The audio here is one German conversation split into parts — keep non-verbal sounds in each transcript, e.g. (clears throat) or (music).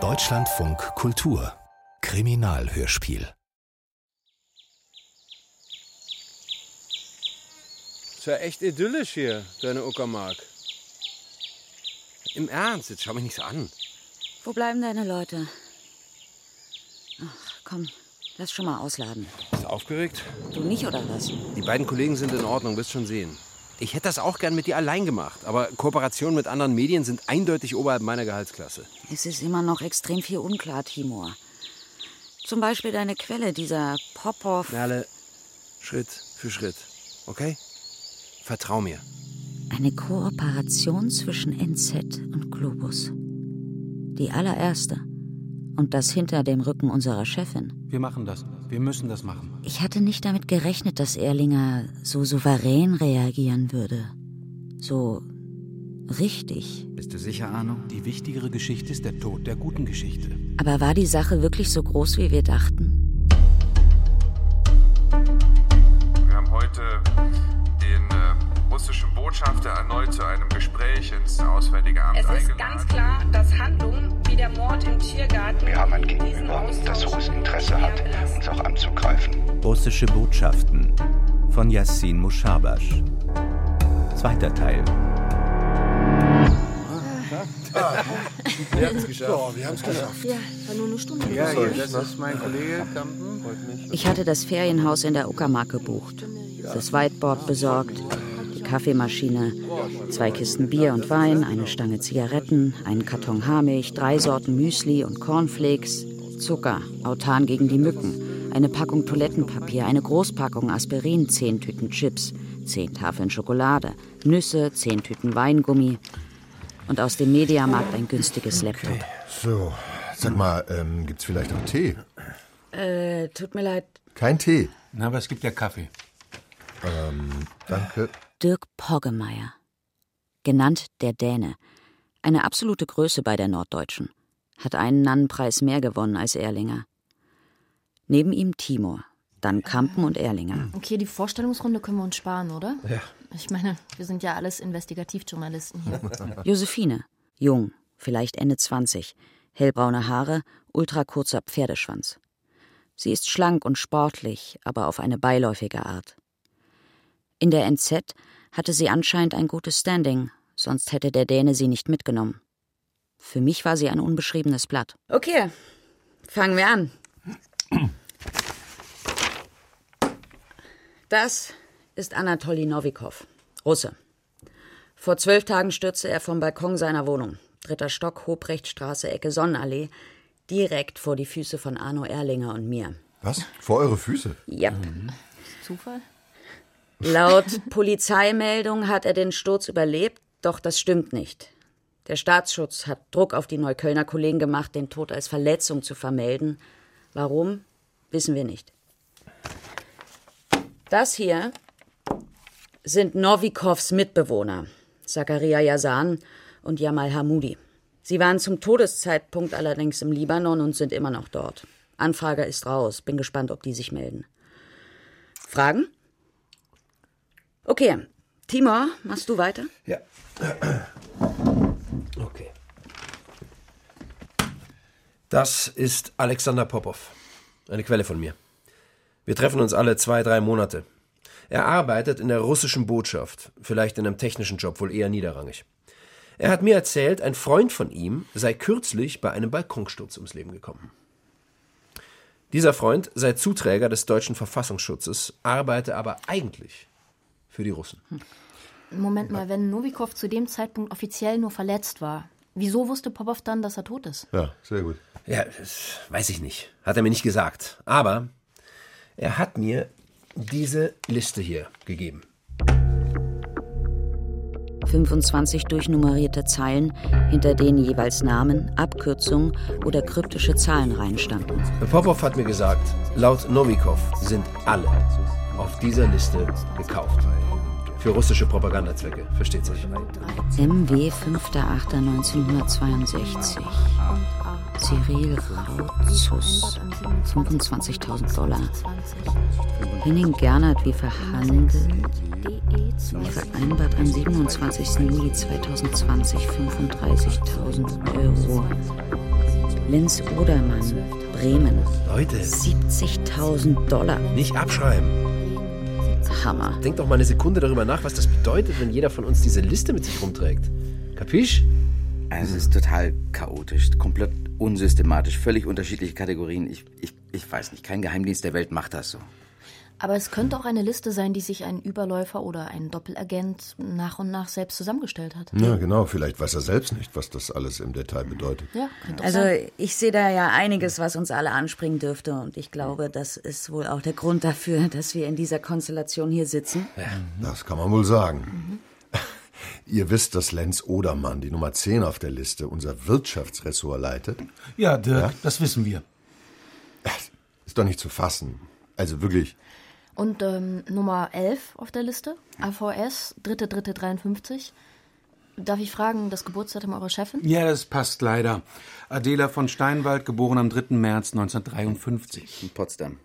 Deutschlandfunk Kultur Kriminalhörspiel Ist ja echt idyllisch hier, deine Uckermark. Im Ernst, jetzt schau mich nicht so an. Wo bleiben deine Leute? Ach, komm, lass schon mal ausladen. Bist du aufgeregt? Du nicht oder was? Die beiden Kollegen sind in Ordnung, wirst schon sehen. Ich hätte das auch gern mit dir allein gemacht, aber Kooperationen mit anderen Medien sind eindeutig oberhalb meiner Gehaltsklasse. Es ist immer noch extrem viel unklar, Timur. Zum Beispiel deine Quelle, dieser Popov. Merle, Schritt für Schritt, okay? Vertrau mir. Eine Kooperation zwischen NZ und Globus. Die allererste. Und das hinter dem Rücken unserer Chefin. Wir machen das. Wir müssen das machen. Ich hatte nicht damit gerechnet, dass Erlinger so souverän reagieren würde. So richtig. Bist du sicher, Arno? Die wichtigere Geschichte ist der Tod der guten Geschichte. Aber war die Sache wirklich so groß, wie wir dachten? Wir haben heute den äh, russischen Botschafter erneut zu einem Gespräch ins Auswärtige Amt Es ist eingeladen. ganz klar, dass Handlungen wie der Mord im Tiergarten. Wir haben ein Gegenüber, das hohes Interesse hat, uns auch anzugreifen. Russische Botschaften von Yassin Mushabash. Zweiter Teil. Wir haben es geschafft. Ja, war nur eine Stunde. Ja, hier, das ist mein Kollege Kampen. Ich hatte das Ferienhaus in der Uckermark gebucht. Das Whiteboard besorgt, die Kaffeemaschine, zwei Kisten Bier und Wein, eine Stange Zigaretten, einen Karton Haarmilch, drei Sorten Müsli und Cornflakes, Zucker, autan gegen die Mücken, eine Packung Toilettenpapier, eine Großpackung Aspirin, zehn Tüten Chips, zehn Tafeln Schokolade, Nüsse, zehn Tüten Weingummi und aus dem Mediamarkt ein günstiges Laptop. So, sag mal, ähm, gibt's vielleicht auch Tee? Äh, tut mir leid, Kein Tee. Na, aber es gibt ja Kaffee. Danke. Dirk Poggemeier. Genannt der Däne. Eine absolute Größe bei der Norddeutschen. Hat einen Nannenpreis mehr gewonnen als Erlinger. Neben ihm Timur, dann Kampen und Erlinger. Okay, die Vorstellungsrunde können wir uns sparen, oder? Ja. Ich meine, wir sind ja alles Investigativjournalisten hier. (laughs) Josephine. Jung, vielleicht Ende 20. Hellbraune Haare, ultrakurzer Pferdeschwanz. Sie ist schlank und sportlich, aber auf eine beiläufige Art. In der NZ hatte sie anscheinend ein gutes Standing, sonst hätte der Däne sie nicht mitgenommen. Für mich war sie ein unbeschriebenes Blatt. Okay, fangen wir an. Das ist Anatoli Novikov, Russe. Vor zwölf Tagen stürzte er vom Balkon seiner Wohnung, dritter Stock, Hobrechtstraße, Ecke Sonnenallee, direkt vor die Füße von Arno Erlinger und mir. Was? Vor eure Füße? Yep. Zufall? Laut (laughs) Polizeimeldung hat er den Sturz überlebt, doch das stimmt nicht. Der Staatsschutz hat Druck auf die Neuköllner Kollegen gemacht, den Tod als Verletzung zu vermelden. Warum, wissen wir nicht. Das hier sind Novikows Mitbewohner, Zakaria Yazan und Jamal Hamoudi. Sie waren zum Todeszeitpunkt allerdings im Libanon und sind immer noch dort. Anfrage ist raus. Bin gespannt, ob die sich melden. Fragen? Okay. Timur, machst du weiter? Ja. Okay. Das ist Alexander Popov. Eine Quelle von mir. Wir treffen uns alle zwei, drei Monate. Er arbeitet in der russischen Botschaft, vielleicht in einem technischen Job, wohl eher niederrangig. Er hat mir erzählt, ein Freund von ihm sei kürzlich bei einem Balkonsturz ums Leben gekommen. Dieser Freund sei Zuträger des deutschen Verfassungsschutzes, arbeite aber eigentlich für die Russen. Moment mal, wenn Novikov zu dem Zeitpunkt offiziell nur verletzt war, wieso wusste Popov dann, dass er tot ist? Ja, sehr gut. Ja, das weiß ich nicht. Hat er mir nicht gesagt. Aber er hat mir diese Liste hier gegeben. 25 durchnummerierte Zeilen, hinter denen jeweils Namen, Abkürzungen oder kryptische Zahlen reinstanden. Popov hat mir gesagt, laut Novikov sind alle auf dieser Liste gekauft. Für russische Propagandazwecke, versteht sich. MW 5.8.1962. Cyril Rautzus. 25.000 Dollar. Henning Gernert wie verhandelt. Vereinbart am 27. Juli 2020 35.000 Euro. Lenz Odermann, Bremen. Leute. 70.000 Dollar. Nicht abschreiben. Hammer. Denk doch mal eine Sekunde darüber nach, was das bedeutet, wenn jeder von uns diese Liste mit sich rumträgt. Kapisch? Also es ist total chaotisch, komplett unsystematisch, völlig unterschiedliche Kategorien. Ich, ich, ich weiß nicht, kein Geheimdienst der Welt macht das so. Aber es könnte auch eine Liste sein, die sich ein Überläufer oder ein Doppelagent nach und nach selbst zusammengestellt hat. Ja, genau. Vielleicht weiß er selbst nicht, was das alles im Detail bedeutet. Ja, könnte auch Also sein. ich sehe da ja einiges, was uns alle anspringen dürfte. Und ich glaube, das ist wohl auch der Grund dafür, (laughs) dass wir in dieser Konstellation hier sitzen. Das kann man wohl sagen. (laughs) Ihr wisst, dass Lenz Odermann, die Nummer 10 auf der Liste, unser Wirtschaftsressort leitet? Ja, Dirk, Ja? das wissen wir. Ist doch nicht zu fassen. Also wirklich. Und ähm, Nummer 11 auf der Liste, AVS, 3.3.53. Darf ich fragen, das Geburtsdatum eurer Chefin? Ja, das passt leider. Adela von Steinwald, geboren am 3. März 1953. In Potsdam.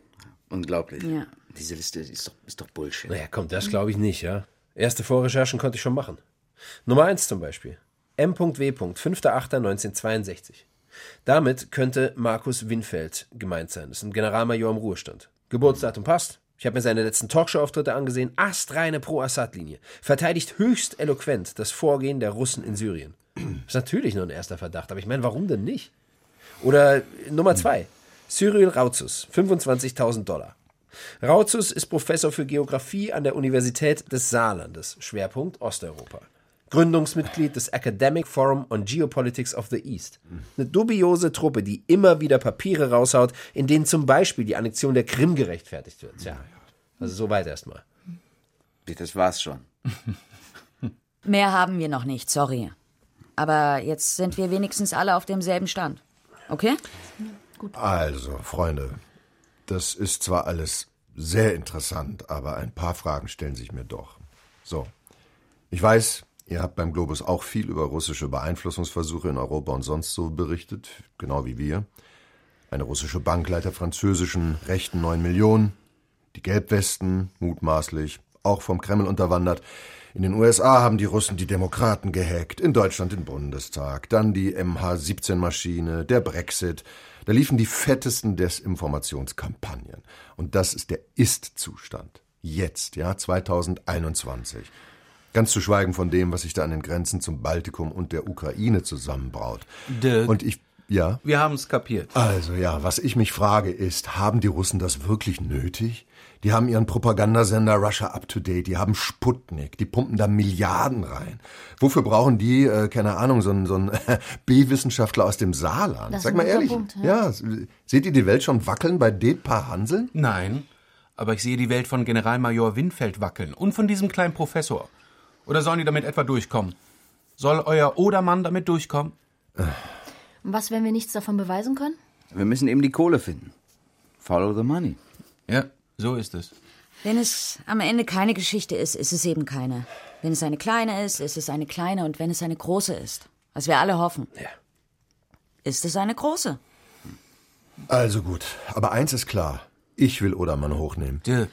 Unglaublich. Ja. Diese Liste ist doch, ist doch Bullshit. Naja, komm, das glaube ich nicht, ja. Erste Vorrecherchen konnte ich schon machen. Nummer 1 zum Beispiel. M.W. 5.8.1962. Damit könnte Markus Winfeld gemeint sein. Das ist ein Generalmajor im Ruhestand. Geburtsdatum passt. Ich habe mir seine letzten Talkshow-Auftritte angesehen. Astreine Pro-Assad-Linie. Verteidigt höchst eloquent das Vorgehen der Russen in Syrien. (clears throat) Ist natürlich nur ein erster Verdacht, aber ich meine, warum denn nicht? Oder Nummer zwei. Cyril Rautzus, 25.000 Dollar. Rautzus ist Professor für Geographie an der Universität des Saarlandes, Schwerpunkt Osteuropa. Gründungsmitglied des Academic Forum on Geopolitics of the East. Eine dubiose Truppe, die immer wieder Papiere raushaut, in denen zum Beispiel die Annexion der Krim gerechtfertigt wird. Tja, also soweit erstmal. Das war's schon. (laughs) Mehr haben wir noch nicht, sorry. Aber jetzt sind wir wenigstens alle auf demselben Stand. Okay? Also, Freunde, das ist zwar alles sehr interessant, aber ein paar Fragen stellen sich mir doch. So, ich weiß, ihr habt beim Globus auch viel über russische Beeinflussungsversuche in Europa und sonst so berichtet, genau wie wir. Eine russische Bank leiht der französischen rechten 9 Millionen, die Gelbwesten, mutmaßlich, auch vom Kreml unterwandert. In den USA haben die Russen die Demokraten gehackt, in Deutschland den Bundestag, dann die MH17-Maschine, der Brexit. Da liefen die fettesten Desinformationskampagnen. Und das ist der Ist-Zustand. Jetzt, ja, 2021. Ganz zu schweigen von dem, was sich da an den Grenzen zum Baltikum und der Ukraine zusammenbraut. Dirk, Und ich, ja. wir haben es kapiert. Also ja, was ich mich frage ist, haben die Russen das wirklich nötig? Die haben ihren Propagandasender Russia Up to Date, die haben Sputnik, die pumpen da Milliarden rein. Wofür brauchen die, äh, keine Ahnung, so einen so einen (laughs) B-Wissenschaftler aus dem Saarland? Das Sag ein mal ehrlich, Punkt, ja. ja. seht ihr die Welt schon wackeln bei det paar Hanseln? Nein, aber ich sehe die Welt von Generalmajor Winfeld wackeln und von diesem kleinen Professor. Oder sollen die damit etwa durchkommen? Soll euer Odermann damit durchkommen? Und was, wenn wir nichts davon beweisen können? Wir müssen eben die Kohle finden. Follow the money. Ja, so ist es. Wenn es am Ende keine Geschichte ist, ist es eben keine. Wenn es eine kleine ist, ist es eine kleine. Und wenn es eine große ist, was wir alle hoffen, ist es eine große. Also gut, aber eins ist klar, ich will Odermann hochnehmen. Dirk,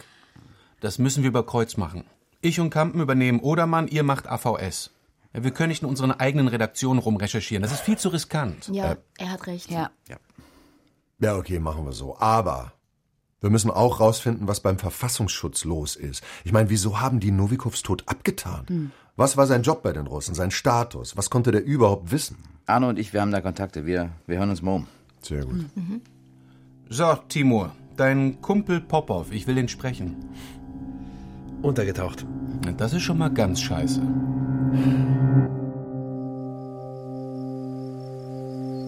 das müssen wir über Kreuz machen. Ich und Kampen übernehmen Odermann, ihr macht AVS. Ja, wir können nicht in unseren eigenen Redaktionen rumrecherchieren. Das ist viel zu riskant. Ja, er hat recht. Ja. Ja, okay, machen wir so. Aber wir müssen auch rausfinden, was beim Verfassungsschutz los ist. Ich meine, wieso haben die Novikows Tod abgetan? Was war sein Job bei den Russen, sein Status? Was konnte der überhaupt wissen? Arno und ich, wir haben da Kontakte. Wir, wir hören uns mal um. Sehr gut. So, Timur, dein Kumpel Popov, ich will den sprechen. Untergetaucht. Das ist schon mal ganz scheiße.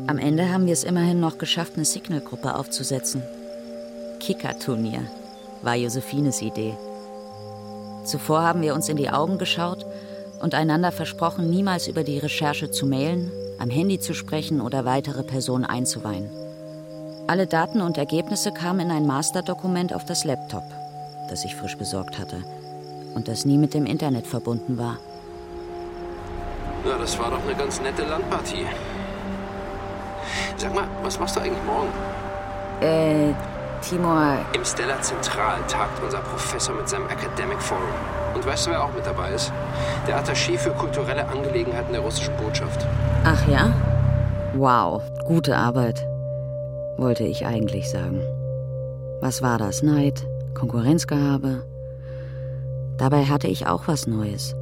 Am Ende haben wir es immerhin noch geschafft, eine Signal-Gruppe aufzusetzen. Kicker-Turnier war Josephines Idee. Zuvor haben wir uns in die Augen geschaut und einander versprochen, niemals über die Recherche zu mailen, am Handy zu sprechen oder weitere Personen einzuweihen. Alle Daten und Ergebnisse kamen in ein Masterdokument auf das Laptop, das ich frisch besorgt hatte und das nie mit dem Internet verbunden war. Na, das war doch eine ganz nette Landpartie. Sag mal, was machst du eigentlich morgen? Äh, Timur. Im Stella Zentral tagt unser Professor mit seinem Academic Forum. Und weißt du, wer auch mit dabei ist? Der Attaché für kulturelle Angelegenheiten der russischen Botschaft. Ach ja? Wow, gute Arbeit. Wollte ich eigentlich sagen. Was war das? Neid? Konkurrenzgehabe? Dabei hatte ich auch was Neues.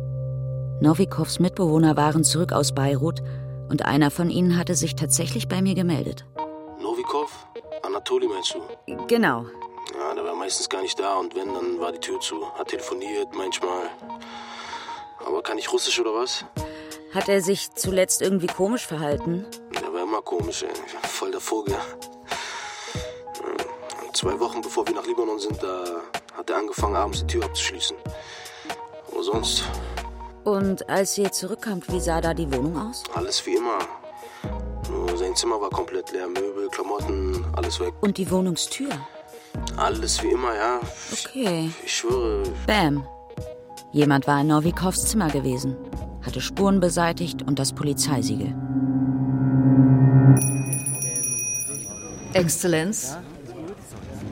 Novikows Mitbewohner waren zurück aus Beirut und einer von ihnen hatte sich tatsächlich bei mir gemeldet. Novikov? Anatoli meinst du? Genau. Ja, der war meistens gar nicht da und wenn, dann war die Tür zu. Hat telefoniert, manchmal. Aber kann ich Russisch oder was? Hat er sich zuletzt irgendwie komisch verhalten? Der war immer komisch, ey. Voll der Vogel. Zwei Wochen bevor wir nach Libanon sind, da hat er angefangen, abends die Tür abzuschließen. Aber sonst. Und als ihr zurückkamt, wie sah da die Wohnung aus? Alles wie immer. Nur sein Zimmer war komplett leer. Möbel, Klamotten, alles weg. Und die Wohnungstür? Alles wie immer, ja. Okay. Ich schwöre. Bam. Jemand war in Novikows Zimmer gewesen, hatte Spuren beseitigt und das Polizeisiegel. Exzellenz,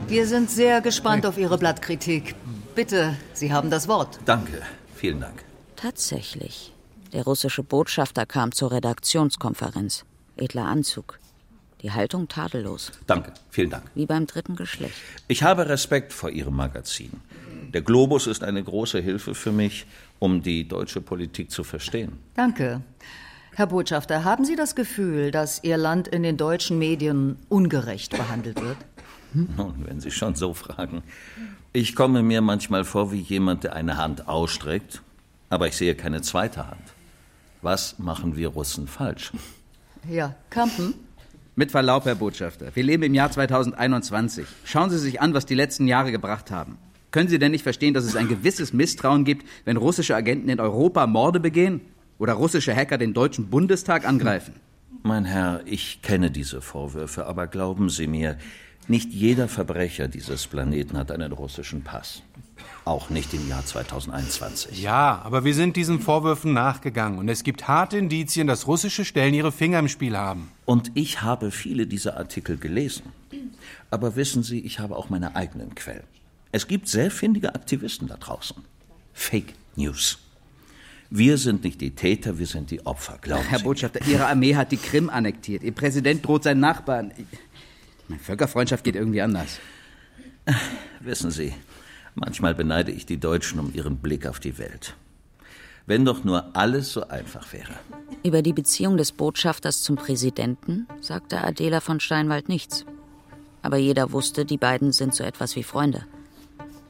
wir sind sehr gespannt auf Ihre Blattkritik. Bitte, Sie haben das Wort. Danke, vielen Dank. Tatsächlich. Der russische Botschafter kam zur Redaktionskonferenz. Edler Anzug. Die Haltung tadellos. Danke, vielen Dank. Wie beim dritten Geschlecht. Ich habe Respekt vor Ihrem Magazin. Der Globus ist eine große Hilfe für mich, um die deutsche Politik zu verstehen. Danke. Herr Botschafter, haben Sie das Gefühl, dass Ihr Land in den deutschen Medien ungerecht behandelt wird? (laughs) Nun, wenn Sie schon so fragen. Ich komme mir manchmal vor wie jemand, der eine Hand ausstreckt, aber ich sehe keine zweite Hand. Was machen wir Russen falsch? Ja, Kampen? Mit Verlaub, Herr Botschafter, wir leben im Jahr 2021. Schauen Sie sich an, was die letzten Jahre gebracht haben. Können Sie denn nicht verstehen, dass es ein gewisses Misstrauen gibt, wenn russische Agenten in Europa Morde begehen oder russische Hacker den Deutschen Bundestag angreifen? Mein Herr, ich kenne diese Vorwürfe, aber glauben Sie mir, nicht jeder Verbrecher dieses Planeten hat einen russischen Pass. Auch nicht im Jahr 2021. Ja, aber wir sind diesen Vorwürfen nachgegangen und es gibt harte Indizien, dass russische Stellen ihre Finger im Spiel haben. Und ich habe viele dieser Artikel gelesen. Aber wissen Sie, ich habe auch meine eigenen Quellen. Es gibt sehr findige Aktivisten da draußen. Fake News. Wir sind nicht die Täter, wir sind die Opfer, glauben Herr Sie. Botschafter, Ihre Armee hat die Krim annektiert. Ihr Präsident droht seinen Nachbarn. Meine Völkerfreundschaft geht irgendwie anders. Wissen Sie, manchmal beneide ich die Deutschen um ihren Blick auf die Welt. Wenn doch nur alles so einfach wäre. Über die Beziehung des Botschafters zum Präsidenten sagte Adela von Steinwald nichts. Aber jeder wusste, die beiden sind so etwas wie Freunde.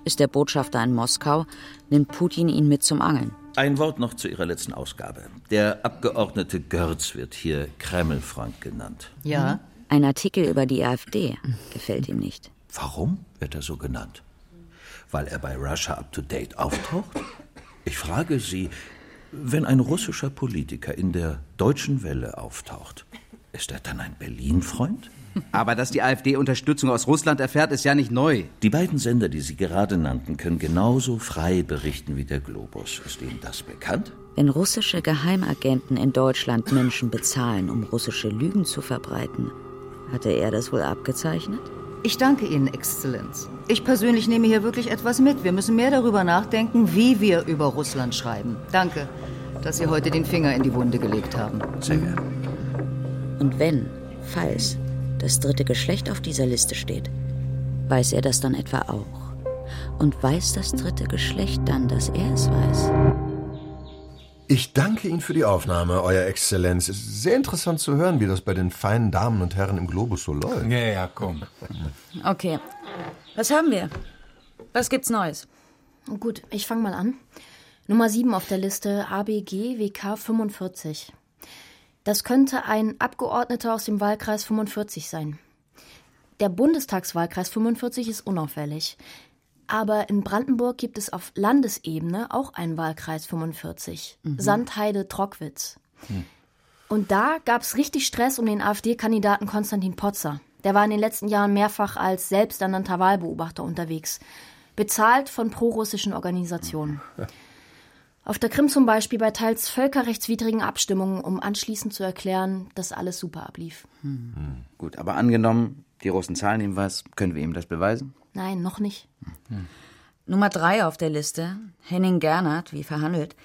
Ist der Botschafter in Moskau, nimmt Putin ihn mit zum Angeln. Ein Wort noch zu Ihrer letzten Ausgabe. Der Abgeordnete Görz wird hier Kremlfrank genannt. Ja. Ein Artikel über die AfD gefällt ihm nicht. Warum wird er so genannt? Weil er bei Russia Up to Date auftaucht? Ich frage Sie, wenn ein russischer Politiker in der deutschen Welle auftaucht, ist er dann ein Berlin-Freund? Aber dass die AfD Unterstützung aus Russland erfährt, ist ja nicht neu. Die beiden Sender, die Sie gerade nannten, können genauso frei berichten wie der Globus. Ist Ihnen das bekannt? Wenn russische Geheimagenten in Deutschland Menschen bezahlen, um russische Lügen zu verbreiten, hatte er das wohl abgezeichnet? Ich danke Ihnen, Exzellenz. Ich persönlich nehme hier wirklich etwas mit. Wir müssen mehr darüber nachdenken, wie wir über Russland schreiben. Danke, dass Sie heute den Finger in die Wunde gelegt haben. Sehr gerne. Und wenn, falls, das dritte Geschlecht auf dieser Liste steht, weiß er das dann etwa auch? Und weiß das dritte Geschlecht dann, dass er es weiß? Ich danke Ihnen für die Aufnahme, Euer Exzellenz. Es ist sehr interessant zu hören, wie das bei den feinen Damen und Herren im Globus so läuft. Ja, ja, komm. Okay. Was haben wir? Was gibt's Neues? Gut, ich fange mal an. Nummer 7 auf der Liste ABG WK 45. Das könnte ein Abgeordneter aus dem Wahlkreis 45 sein. Der Bundestagswahlkreis 45 ist unauffällig. Aber in Brandenburg gibt es auf Landesebene auch einen Wahlkreis 45. Mhm. Sandheide-Trockwitz. Und da gab es richtig Stress um den AfD-Kandidaten Konstantin Potzer. Der war in den letzten Jahren mehrfach als selbsternannter Wahlbeobachter unterwegs. Bezahlt von prorussischen Organisationen. Auf der Krim zum Beispiel bei teils völkerrechtswidrigen Abstimmungen, um anschließend zu erklären, dass alles super ablief. Gut, aber angenommen, Die Russen zahlen ihm was. Können wir ihm das beweisen? Nein, noch nicht. Nummer drei auf der Liste, Henning Gernert, wie verhandelt,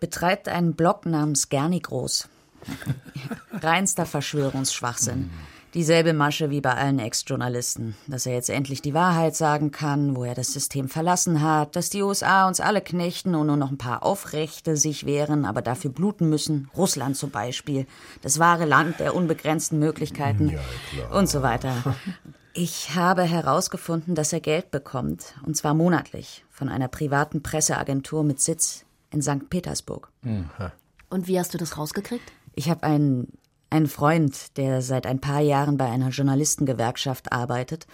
betreibt einen Blog namens Gernigros. (laughs) Reinster Verschwörungsschwachsinn. Dieselbe Masche wie bei allen Ex-Journalisten. Dass er jetzt endlich die Wahrheit sagen kann, wo er das System verlassen hat, dass die USA uns alle knechten und nur noch ein paar Aufrechte sich wehren, aber dafür bluten müssen. Russland zum Beispiel. Das wahre Land der unbegrenzten Möglichkeiten. und so weiter. Ich habe herausgefunden, dass er Geld bekommt, und zwar monatlich, von einer privaten Presseagentur mit Sitz in St. Petersburg. Und wie hast du das rausgekriegt? Ich habe einen, einen Freund, der seit ein paar Jahren bei einer Journalistengewerkschaft arbeitet.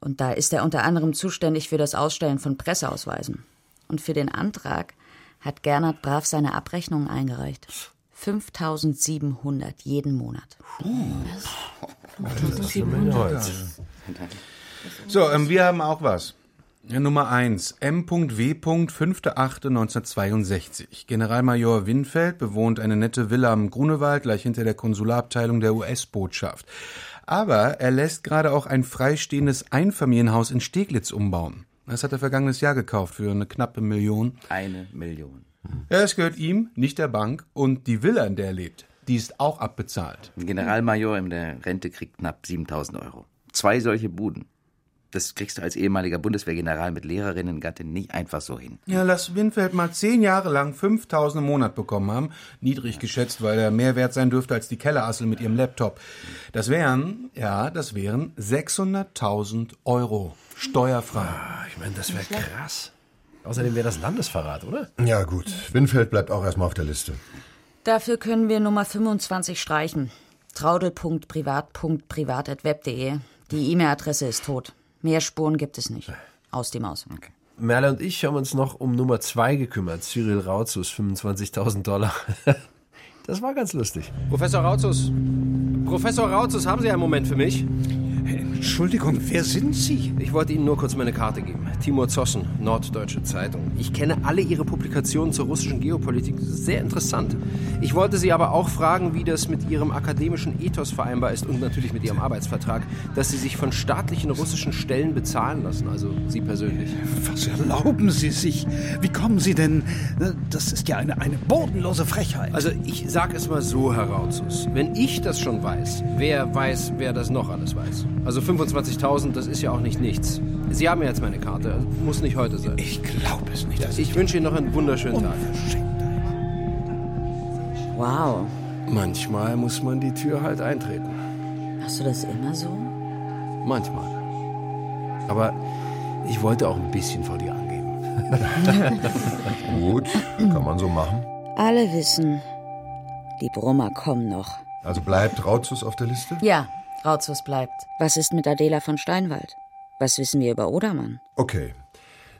Und da ist er unter anderem zuständig für das Ausstellen von Presseausweisen. Und für den Antrag hat Gernot brav seine Abrechnungen eingereicht. 5700 jeden Monat. So, ähm, wir haben auch was. Nummer 1. M.W. 5.8.1962. Generalmajor Winfeld bewohnt eine nette Villa am Grunewald, gleich hinter der Konsularabteilung der US-Botschaft. Aber er lässt gerade auch ein freistehendes Einfamilienhaus in Steglitz umbauen. Das hat er vergangenes Jahr gekauft für eine knappe Million. Eine Million. Ja, es gehört ihm, nicht der Bank. Und die Villa, in der er lebt, die ist auch abbezahlt. Ein Generalmajor in der Rente kriegt knapp 7000 Euro. Zwei solche Buden. Das kriegst du als ehemaliger Bundeswehrgeneral mit Lehrerinnengattin nicht einfach so hin. Ja, lass Winfeld mal zehn Jahre lang 5000 im Monat bekommen haben. Niedrig geschätzt, weil er mehr wert sein dürfte als die Kellerassel mit ihrem Laptop. Das wären, ja, das wären 600.000 Euro. Steuerfrei. Ah, Ich meine, das wäre krass. Außerdem wäre das Landesverrat, oder? Ja, gut. Winfeld bleibt auch erstmal auf der Liste. Dafür können wir Nummer 25 streichen. traudel.privat.privat.web.de. Die E-Mail-Adresse ist tot. Mehr Spuren gibt es nicht. Aus dem Aus. Merle und ich haben uns noch um Nummer zwei gekümmert. Cyril Rautzus, 25.000 Dollar. (laughs) Das war ganz lustig. Professor Rautzus. Professor Rautzus, haben Sie einen Moment für mich? Entschuldigung, wer sind Sie? Ich wollte Ihnen nur kurz meine Karte geben. Timur Zossen, Norddeutsche Zeitung. Ich kenne alle Ihre Publikationen zur russischen Geopolitik. Das ist sehr interessant. Ich wollte Sie aber auch fragen, wie das mit Ihrem akademischen Ethos vereinbar ist und natürlich mit Ihrem Arbeitsvertrag, dass Sie sich von staatlichen russischen Stellen bezahlen lassen, also Sie persönlich. Was erlauben Sie sich? Wie kommen Sie denn? Das ist ja eine, eine bodenlose Frechheit. Also ich sag es mal so, Herr Rautzus. Wenn ich das schon weiß, wer weiß, wer das noch alles weiß? Also 25.000, das ist ja auch nicht nichts. Sie haben ja jetzt meine Karte. Also Muss nicht heute sein. Ich glaube es nicht. Ich wünsche Ihnen noch einen wunderschönen Tag. Wow. Manchmal muss man die Tür halt eintreten. Hast du das immer so? Manchmal. Aber ich wollte auch ein bisschen vor dir angeben. (laughs) Gut, kann man so machen. Alle wissen, die Brummer kommen noch. Also bleibt Rautzus auf der Liste? Ja, Rautzus bleibt. Was ist mit Adela von Steinwald? Was wissen wir über Odermann? Okay.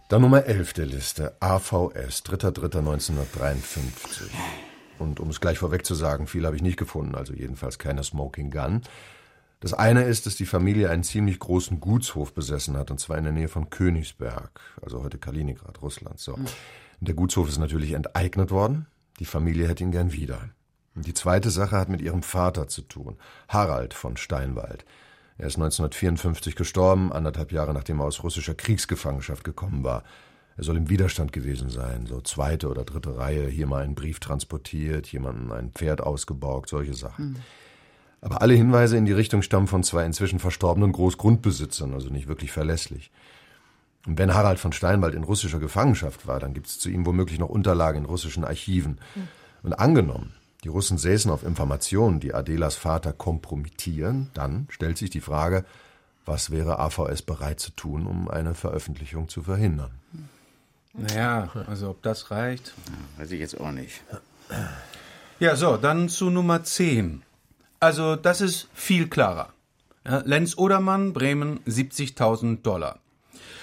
Dann Nummer 11 der Liste. AVS, 3.3.1953. Und um es gleich vorweg zu sagen, viel habe ich nicht gefunden, also jedenfalls keine Smoking Gun. Das eine ist, dass die Familie einen ziemlich großen Gutshof besessen hat, und zwar in der Nähe von Königsberg, also heute Kaliningrad, Russland. So. Und der Gutshof ist natürlich enteignet worden. Die Familie hätte ihn gern wieder. Die zweite Sache hat mit ihrem Vater zu tun, Harald von Steinwald. Er ist 1954 gestorben, anderthalb Jahre nachdem er aus russischer Kriegsgefangenschaft gekommen war. Er soll im Widerstand gewesen sein, so zweite oder dritte Reihe, hier mal einen Brief transportiert, jemanden ein Pferd ausgeborgt, solche Sachen. Aber alle Hinweise in die Richtung stammen von zwei inzwischen verstorbenen Großgrundbesitzern, also nicht wirklich verlässlich. Und wenn Harald von Steinwald in russischer Gefangenschaft war, dann gibt es zu ihm womöglich noch Unterlagen in russischen Archiven. Und angenommen, die Russen säßen auf Informationen, die Adelas Vater kompromittieren, dann stellt sich die Frage, was wäre AVS bereit zu tun, um eine Veröffentlichung zu verhindern? Naja, also ob das reicht. Weiß ich jetzt auch nicht. Ja, so, dann zu Nummer 10. Also, das ist viel klarer. Lenz Odermann, Bremen, 70.000 Dollar.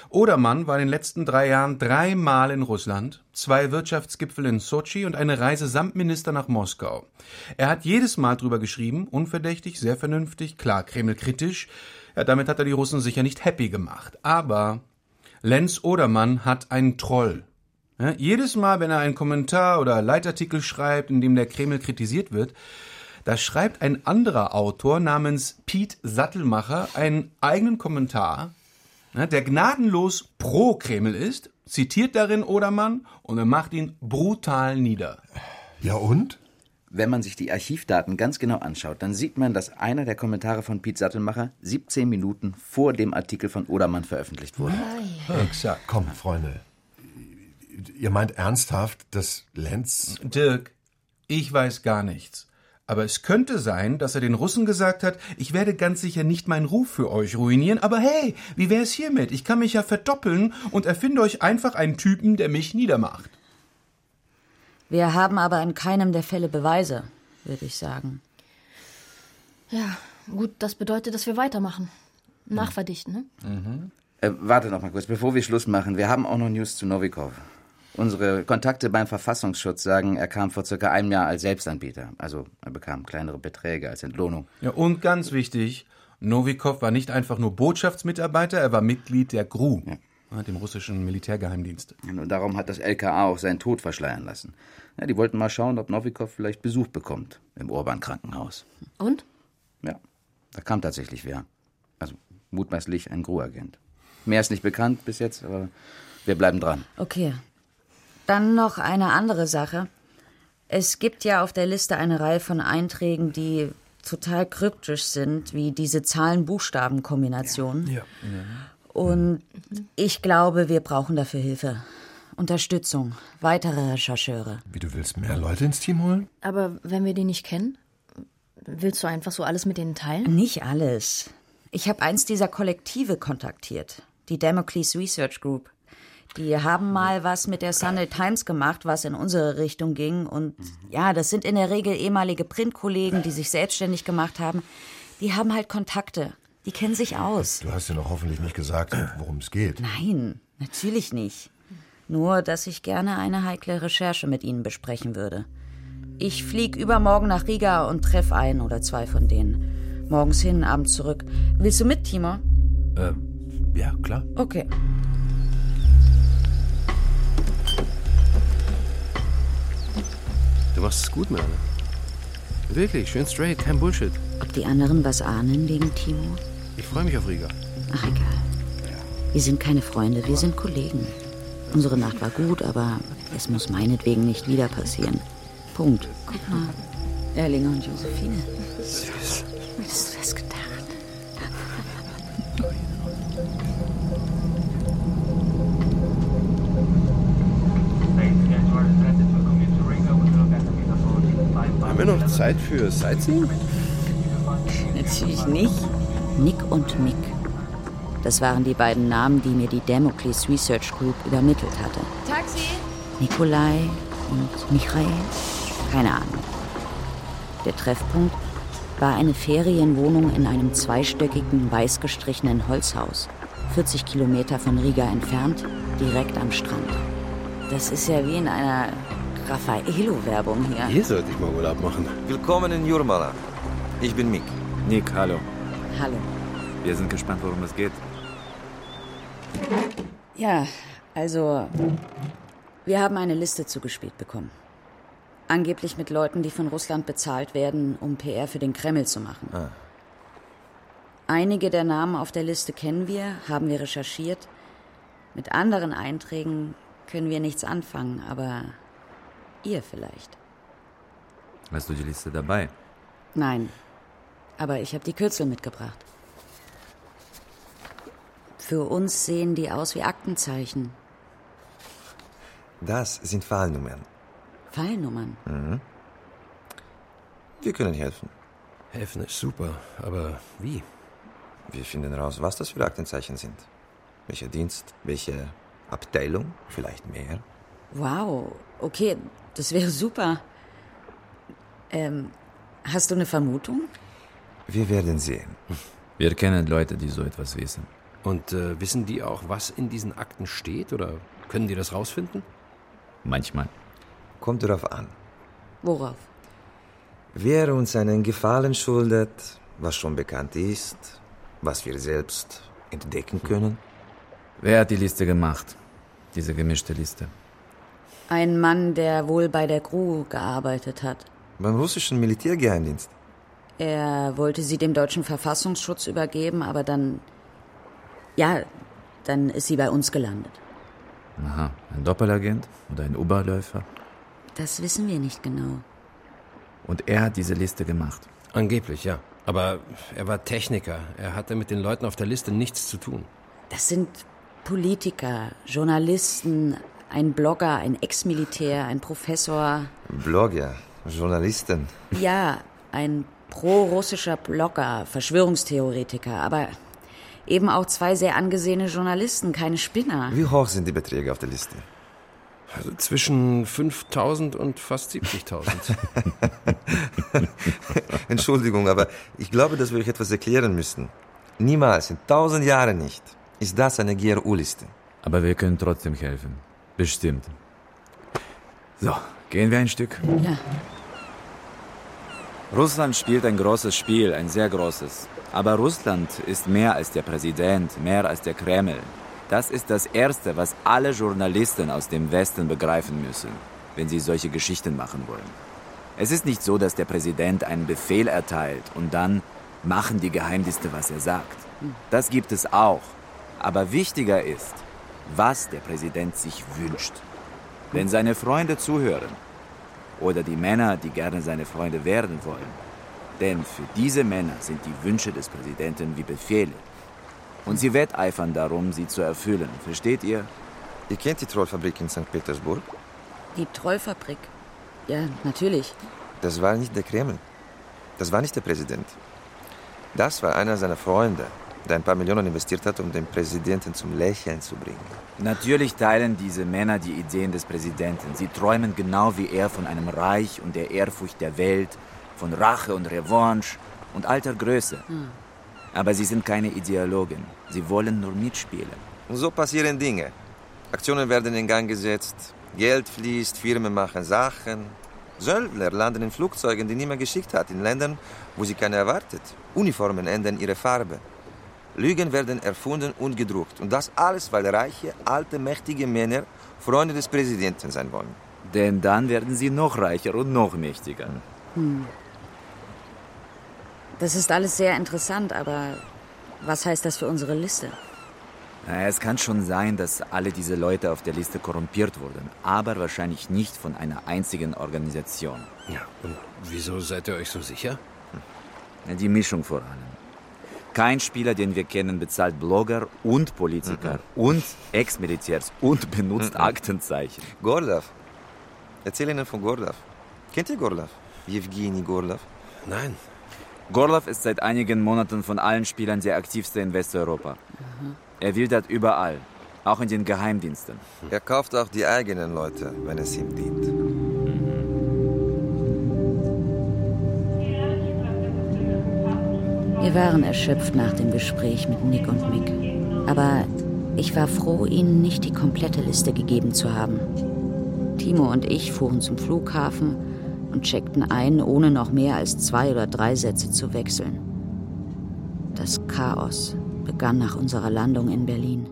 Odermann war in den letzten drei Jahren dreimal in Russland, zwei Wirtschaftsgipfel in Sochi und eine Reise samt Minister nach Moskau. Er hat jedes Mal drüber geschrieben, unverdächtig, sehr vernünftig, klar, kremlkritisch. Ja, damit hat er die Russen sicher nicht happy gemacht. Aber Lenz Odermann hat einen Troll. Ja, jedes Mal, wenn er einen Kommentar oder Leitartikel schreibt, in dem der Kreml kritisiert wird, Da schreibt ein anderer Autor namens Piet Sattelmacher einen eigenen Kommentar, der gnadenlos pro Kreml ist, zitiert darin Odermann und er macht ihn brutal nieder. Ja und? Wenn man sich die Archivdaten ganz genau anschaut, dann sieht man, dass einer der Kommentare von Piet Sattelmacher 17 Minuten vor dem Artikel von Odermann veröffentlicht wurde. Exakt. Komm, Freunde. Ihr meint ernsthaft, dass Lenz. Dirk, ich weiß gar nichts. Aber es könnte sein, dass er den Russen gesagt hat, ich werde ganz sicher nicht meinen Ruf für euch ruinieren, aber hey, wie wär's hiermit? Ich kann mich ja verdoppeln und erfinde euch einfach einen Typen, der mich niedermacht. Wir haben aber in keinem der Fälle Beweise, würde ich sagen. Ja, gut, das bedeutet, dass wir weitermachen. Nachverdichten, ne? Mhm. Äh, warte noch mal kurz, bevor wir Schluss machen. Wir haben auch noch News zu Novikov. Unsere Kontakte beim Verfassungsschutz sagen, er kam vor circa einem Jahr als Selbstanbieter. Also er bekam kleinere Beträge als Entlohnung. Ja, und ganz wichtig, Novikov war nicht einfach nur Botschaftsmitarbeiter, er war Mitglied der GRU, ja. dem russischen Militärgeheimdienst. Und darum hat das LKA auch seinen Tod verschleiern lassen. Ja, die wollten mal schauen, ob Novikov vielleicht Besuch bekommt im Urban-Krankenhaus. Und? Ja, da kam tatsächlich wer. Also mutmaßlich ein GRU-Agent. Mehr ist nicht bekannt bis jetzt, aber wir bleiben dran. Okay. Dann noch eine andere Sache. Es gibt ja auf der Liste eine Reihe von Einträgen, die total kryptisch sind, wie diese Zahlen-Buchstaben-Kombination. Ja. Und ich glaube, wir brauchen dafür Hilfe. Unterstützung, weitere Rechercheure. Wie du willst, mehr Leute ins Team holen? Aber wenn wir die nicht kennen, willst du einfach so alles mit denen teilen? Nicht alles. Ich habe eins dieser Kollektive kontaktiert, die Damocles Research Group. Die haben mal was mit der Sunday Times gemacht, was in unsere Richtung ging. Und ja, das sind in der Regel ehemalige Printkollegen, die sich selbstständig gemacht haben. Die haben halt Kontakte. Die kennen sich aus. Du hast ja noch hoffentlich nicht gesagt, worum es geht. Nein, natürlich nicht. Nur, dass ich gerne eine heikle Recherche mit Ihnen besprechen würde. Ich flieg übermorgen nach Riga und treff ein oder zwei von denen. Morgens hin, abends zurück. Willst du mit, Timo? Äh, ja, klar. Okay. Du machst es gut, Merle. Wirklich, schön straight, kein Bullshit. Ob die anderen was ahnen wegen Timo? Ich freue mich auf Riga. Ach, egal. Wir sind keine Freunde, wir sind Kollegen. Unsere Nacht war gut, aber es muss meinetwegen nicht wieder passieren. Punkt. Guck mal. Erlinger und Josephine. Süß. Hättest Zeit für Sightseeing? Natürlich nicht. Nick und Mick. Das waren die beiden Namen, die mir die Damocles Research Group übermittelt hatte. Taxi! Nikolai und Michael? Keine Ahnung. Der Treffpunkt war eine Ferienwohnung in einem zweistöckigen, weiß gestrichenen Holzhaus. 40 Kilometer von Riga entfernt, direkt am Strand. Das ist ja wie in einer Raffaello-Werbung hier. Hier sollte ich mal Urlaub machen. Willkommen in Jurmala. Ich bin Mick. Nick, hallo. Hallo. Wir sind gespannt, worum es geht. Ja, also, wir haben eine Liste zugespielt bekommen. Angeblich mit Leuten, die von Russland bezahlt werden, um PR für den Kreml zu machen. Ah. Einige der Namen auf der Liste kennen wir, haben wir recherchiert. Mit anderen Einträgen können wir nichts anfangen, aber ihr vielleicht. Hast du die Liste dabei? Nein, aber ich habe die Kürzel mitgebracht. Für uns sehen die aus wie Aktenzeichen. Das sind Fallnummern. Fallnummern. Mhm. Wir können helfen. Helfen ist super, aber wie? Wir finden raus, was das für Aktenzeichen sind. Welcher Dienst, welche Abteilung, vielleicht mehr. Wow, okay, das wäre super. Ähm, hast du eine Vermutung? Wir werden sehen. Wir kennen Leute, die so etwas wissen. Und äh, wissen die auch, was in diesen Akten steht? Oder können die das rausfinden? Manchmal. Kommt darauf an. Worauf? Wer uns einen Gefallen schuldet, was schon bekannt ist, was wir selbst entdecken können. Wer hat die Liste gemacht? Diese gemischte Liste. Ein Mann, der wohl bei der GRU gearbeitet hat. Beim russischen Militärgeheimdienst. Er wollte sie dem deutschen Verfassungsschutz übergeben, aber dann. Ja, dann ist sie bei uns gelandet. Aha, ein Doppelagent oder ein Oberläufer? Das wissen wir nicht genau. Und er hat diese Liste gemacht. Angeblich, ja. Aber er war Techniker. Er hatte mit den Leuten auf der Liste nichts zu tun. Das sind Politiker, Journalisten, ein Blogger, ein Ex-Militär, ein Professor. Blogger, Journalisten. Ja, ein pro-russischer Blogger, Verschwörungstheoretiker, aber eben auch zwei sehr angesehene Journalisten, keine Spinner. Wie hoch sind die Beträge auf der Liste? Also zwischen 5000 und fast 70.000. (laughs) Entschuldigung, aber ich glaube, dass wir euch etwas erklären müssen. Niemals, in tausend Jahren nicht, ist das eine GRU-Liste. Aber wir können trotzdem helfen. Bestimmt. So, gehen wir ein Stück? Ja. Russland spielt ein großes Spiel, ein sehr großes. Aber Russland ist mehr als der Präsident, mehr als der Kreml. Das ist das Erste, was alle Journalisten aus dem Westen begreifen müssen, wenn sie solche Geschichten machen wollen. Es ist nicht so, dass der Präsident einen Befehl erteilt und dann machen die Geheimdienste, was er sagt. Das gibt es auch. Aber wichtiger ist, was der Präsident sich wünscht. Wenn seine Freunde zuhören oder die Männer, die gerne seine Freunde werden wollen. Denn für diese Männer sind die Wünsche des Präsidenten wie Befehle. Und sie wetteifern darum, sie zu erfüllen. Versteht ihr? Ihr kennt die Trollfabrik in St. Petersburg? Die Trollfabrik. Ja, natürlich. Das war nicht der Kreml. Das war nicht der Präsident. Das war einer seiner Freunde, der ein paar Millionen investiert hat, um den Präsidenten zum Lächeln zu bringen. Natürlich teilen diese Männer die Ideen des Präsidenten. Sie träumen genau wie er von einem Reich und der Ehrfurcht der Welt, von Rache und Revanche und alter Größe. Hm. Aber sie sind keine Ideologen. Sie wollen nur mitspielen. Und so passieren Dinge. Aktionen werden in Gang gesetzt, Geld fließt, Firmen machen Sachen. Söldner landen in Flugzeugen, die niemand geschickt hat, in Ländern, wo sie keiner erwartet. Uniformen ändern ihre Farbe. Lügen werden erfunden und gedruckt. Und das alles, weil reiche, alte, mächtige Männer Freunde des Präsidenten sein wollen. Denn dann werden sie noch reicher und noch mächtiger. Hm. Das ist alles sehr interessant, aber was heißt das für unsere Liste? Es kann schon sein, dass alle diese Leute auf der Liste korrumpiert wurden, aber wahrscheinlich nicht von einer einzigen Organisation. Ja, und wieso seid ihr euch so sicher? Die Mischung vor allem. Kein Spieler, den wir kennen, bezahlt Blogger und Politiker Mhm. und Ex-Militärs und benutzt Mhm. Aktenzeichen. Gorlov. Erzähl Ihnen von Gorlov. Kennt ihr Gorlov? Evgeny Gorlov? Nein. Gorlov ist seit einigen Monaten von allen Spielern der aktivste in Westeuropa. Er wildert überall, auch in den Geheimdiensten. Er kauft auch die eigenen Leute, wenn es ihm dient. Wir waren erschöpft nach dem Gespräch mit Nick und Mick. Aber ich war froh, ihnen nicht die komplette Liste gegeben zu haben. Timo und ich fuhren zum Flughafen und checkten ein, ohne noch mehr als zwei oder drei Sätze zu wechseln. Das Chaos begann nach unserer Landung in Berlin.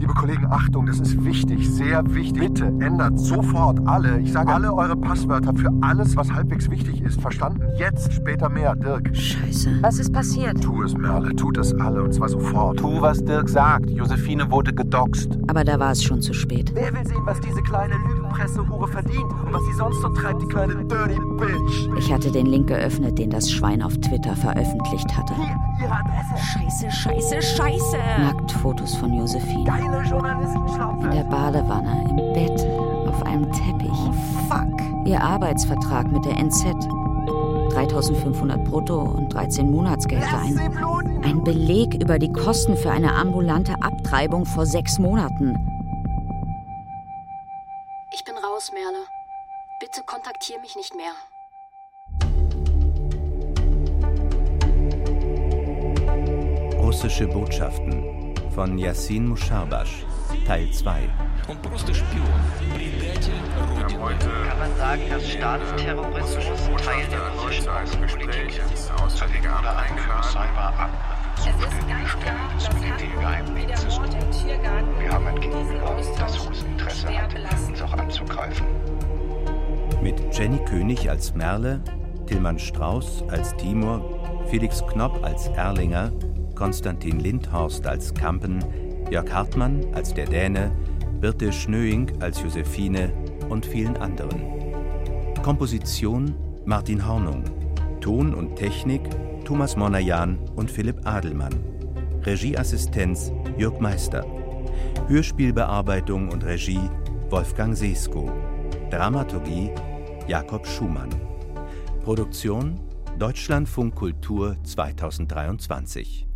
Liebe Kollegen, Achtung, das ist wichtig, sehr wichtig. Bitte ändert sofort alle, ich sage alle eure Passwörter für alles, was halbwegs wichtig ist. Verstanden? Jetzt, später mehr. Dirk. Scheiße. Was ist passiert? Tu es, Merle, tut es alle und zwar sofort. Tu, was Dirk sagt. Josephine wurde gedoxt. Aber da war es schon zu spät. Wer will sehen, was diese kleine Lügenpresse-Hure verdient und was sie sonst so treibt, die kleine Dirty Bitch? Ich hatte den Link geöffnet, den das Schwein auf Twitter veröffentlicht hatte. Hier, ihre Adresse. Scheiße, scheiße, scheiße. Nacktfotos von Josephine. Geile Journalistenschlaufe. In der Badewanne, im Bett, auf einem Teppich. Oh, fuck. Ihr Arbeitsvertrag mit der NZ. 3500 brutto und 13 Monatsgelder. Ein, ein Beleg über die Kosten für eine ambulante Abtreibung vor sechs Monaten. interessiere mich nicht mehr. Russische Botschaften von Yassin Musharbash, Teil 2. Wir haben heute Kann man sagen, dass Staatsterrorismus Teil der russischen Außenpolitik ist? Oder ein Cyberangriff? Stellen des Militärgeheimdienstes. Wir haben ein Gegenüber, das hohes Interesse hat, uns auch anzugreifen. Mit Jenny König als Merle, Tillmann Strauß als Timur, Felix Knopp als Erlinger, Konstantin Lindhorst als Kampen, Jörg Hartmann als der Däne, Birte Schnöing als Josephine und vielen anderen. Komposition Martin Hornung, Ton und Technik Thomas Monajan und Philipp Adelmann, Regieassistenz Jörg Meister, Hörspielbearbeitung und Regie Wolfgang Sesko, Dramaturgie Jakob Schumann, Produktion Deutschlandfunk Kultur 2023